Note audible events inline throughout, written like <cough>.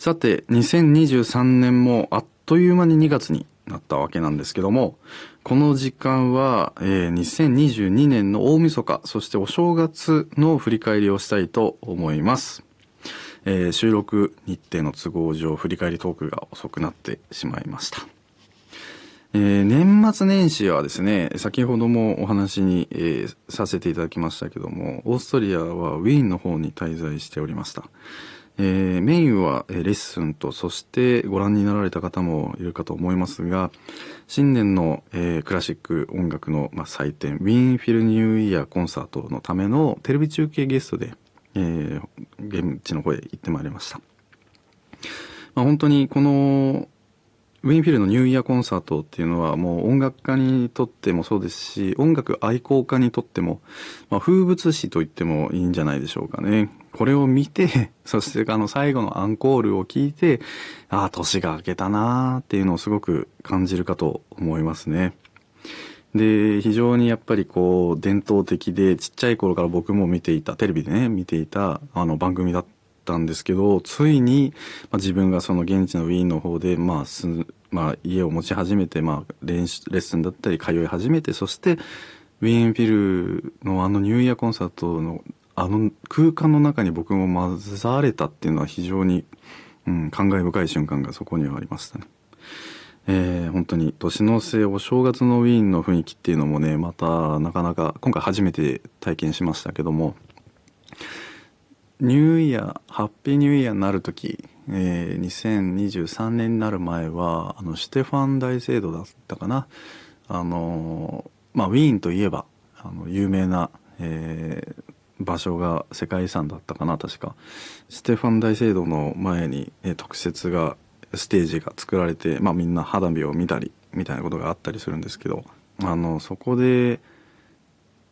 さて、2023年もあっという間に2月になったわけなんですけども、この時間は、えー、2022年の大晦日、そしてお正月の振り返りをしたいと思います。えー、収録日程の都合上、振り返りトークが遅くなってしまいました。えー、年末年始はですね、先ほどもお話に、えー、させていただきましたけども、オーストリアはウィーンの方に滞在しておりました。えー、メインはレッスンと、そしてご覧になられた方もいるかと思いますが、新年の、えー、クラシック音楽の、まあ、祭典、ウィーンフィルニューイヤーコンサートのためのテレビ中継ゲストで、えー、現地の方へ行ってまいりました。まあ、本当にこのウィンフィルのニューイヤーコンサートっていうのはもう音楽家にとってもそうですし、音楽愛好家にとっても、まあ、風物詩と言ってもいいんじゃないでしょうかね。これを見て、<laughs> そしてあの最後のアンコールを聞いて、ああ、年が明けたなーっていうのをすごく感じるかと思いますね。で、非常にやっぱりこう伝統的でちっちゃい頃から僕も見ていた、テレビでね、見ていたあの番組だったんですけど、ついに、まあ、自分がその現地のウィーンの方で、まあ、す、まあ、家を持ち始めて、まあ、練習、レッスンだったり通い始めて、そして、ウィーンフィルのあのニューイヤーコンサートのあの空間の中に僕も混ざれたっていうのは非常に、うん、感慨深い瞬間がそこにはありましたね。えー、本当に年の瀬お正月のウィーンの雰囲気っていうのもねまたなかなか今回初めて体験しましたけどもニューイヤー、ハッピーニューイヤーになる時、えー、2023年になる前は、あの、シュテファン大聖堂だったかな。あの、まあ、ウィーンといえば、あの、有名な、えー、場所が世界遺産だったかな、確か。ステファン大聖堂の前に、え、特設が、ステージが作られて、まあ、みんな花火を見たり、みたいなことがあったりするんですけど、あの、そこで、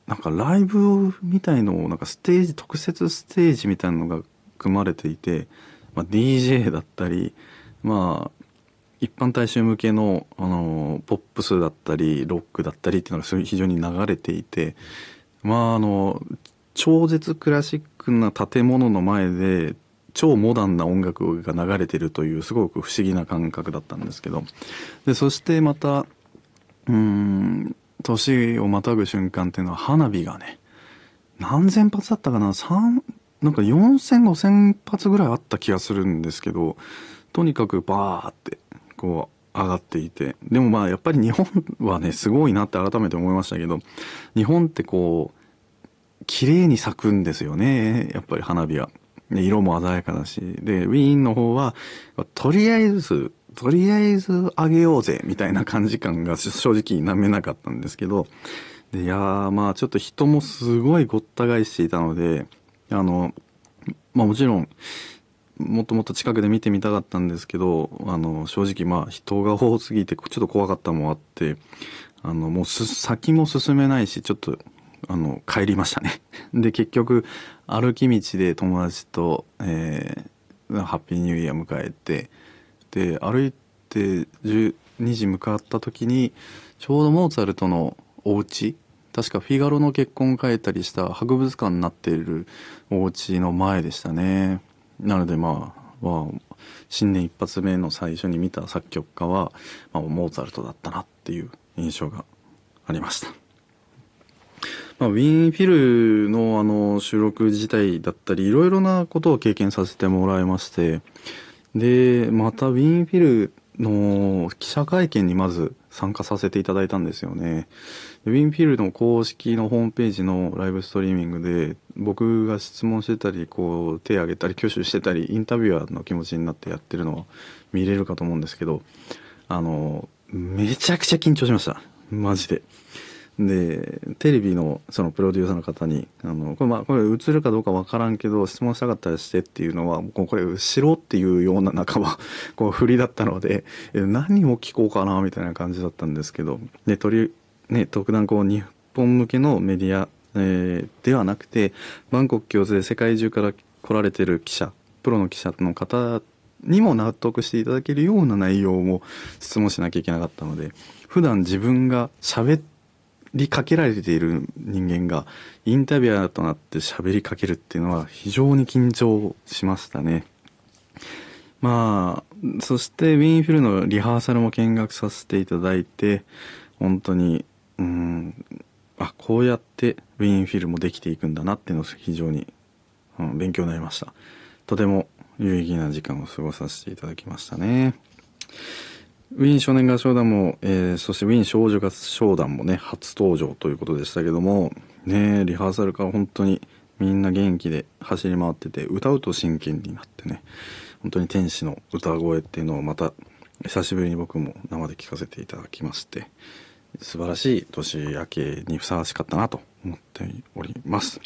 なんかライブみたいのをなんかステージ特設ステージみたいなのが組まれていて、まあ、DJ だったりまあ一般大衆向けのあのポップスだったりロックだったりっていうのが非常に流れていてまああの超絶クラシックな建物の前で超モダンな音楽が流れてるというすごく不思議な感覚だったんですけどでそしてまたうん年をまたぐ瞬間っていうのは花火がね、何千発だったかな？三なんか4000、5000発ぐらいあった気がするんですけど、とにかくバーって、こう、上がっていて。でもまあ、やっぱり日本はね、すごいなって改めて思いましたけど、日本ってこう、綺麗に咲くんですよね、やっぱり花火は。色も鮮やかだし。で、ウィーンの方は、とりあえずとりあえずあげようぜ、みたいな感じ感が正直なめなかったんですけど、で、いやー、まあちょっと人もすごいごった返していたので、あの、まあもちろん、もっともっと近くで見てみたかったんですけど、あの、正直まあ人が多すぎてちょっと怖かったのもあって、あの、もう先も進めないし、ちょっと、あの、帰りましたね。<laughs> で、結局、歩き道で友達と、えー、ハッピーニューイヤー迎えて、て歩いて12時向かった時にちょうどモーツァルトのお家確かフィガロの結婚を書いたりした博物館になっているお家の前でしたねなのでまあ、まあ、新年一発目の最初に見た作曲家は、まあ、モーツァルトだったなっていう印象がありました。まあ、ウィーンフィルのあの収録自体だったりいろいろなことを経験させてもらいましてで、またウィーンフィルの記者会見にまず参加させていただいたんですよね。ウィンフィルの公式のホームページのライブストリーミングで僕が質問してたりこう手挙げたり挙手してたりインタビュアーの気持ちになってやってるのを見れるかと思うんですけどあのめちゃくちゃ緊張しましたマジででテレビのそのプロデューサーの方に「あのこれまあこれ映るかどうか分からんけど質問したかったらして」っていうのはこれしろっていうような半ば <laughs> こう振りだったので何を聞こうかなみたいな感じだったんですけどで取り、ね、特段こう日本向けのメディア、えー、ではなくてバンコク共通で世界中から来られてる記者プロの記者の方にも納得していただけるような内容も質問しなきゃいけなかったので普段自分が喋ってりかけられている人間がインタビュアーとなって喋りかけるっていうのは非常に緊張しましたね。まあ、そしてウィーンフィルのリハーサルも見学させていただいて、本当に、うん、あ、こうやってウィーンフィルもできていくんだなっていうのを非常に、うん、勉強になりました。とても有意義な時間を過ごさせていただきましたね。ウィーン少年合唱団も、えー、そしてウィーン少女合唱団もね、初登場ということでしたけども、ね、リハーサルから本当にみんな元気で走り回ってて、歌うと真剣になってね、本当に天使の歌声っていうのをまた久しぶりに僕も生で聴かせていただきまして、素晴らしい年明けにふさわしかったなと思っております。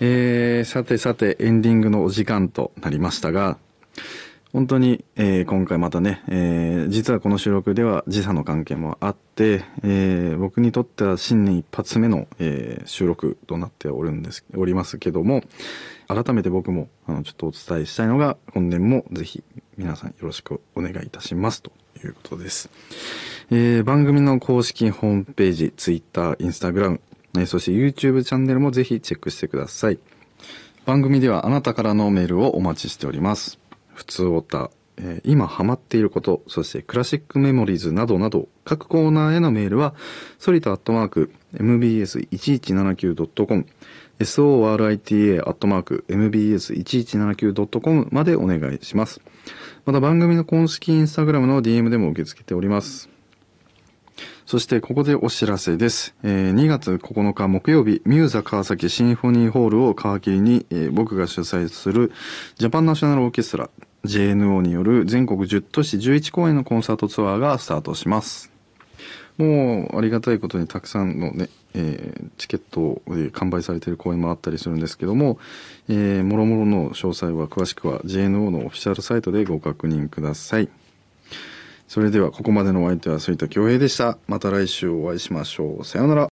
えー、さてさてエンディングのお時間となりましたが、本当に、えー、今回またね、えー、実はこの収録では時差の関係もあって、えー、僕にとっては新年一発目の、えー、収録となっておるんです、おりますけども、改めて僕も、あの、ちょっとお伝えしたいのが、本年もぜひ皆さんよろしくお願いいたしますということです。えー、番組の公式ホームページ、Twitter、Instagram、え、そして YouTube チャンネルもぜひチェックしてください。番組ではあなたからのメールをお待ちしております。普通オタ、えー、今ハマっていること、そしてクラシックメモリーズなどなど、各コーナーへのメールは、ソリタアットマーク、mbs1179.com、sorita アットマーク、mbs1179.com までお願いします。また番組の公式インスタグラムの DM でも受け付けております。そしてここでお知らせです。えー、2月9日木曜日、ミューザ川崎シンフォニーホールを皮切りに、えー、僕が主催するジャパンナショナルオーケストラ JNO による全国10都市11公演のコンサートツアーがスタートします。もうありがたいことにたくさんのね、えー、チケットを、完売されている公演もあったりするんですけども、えー、もろもろの詳細は詳しくは JNO のオフィシャルサイトでご確認ください。それではここまでのお相手は杉田恭平でした。また来週お会いしましょう。さようなら。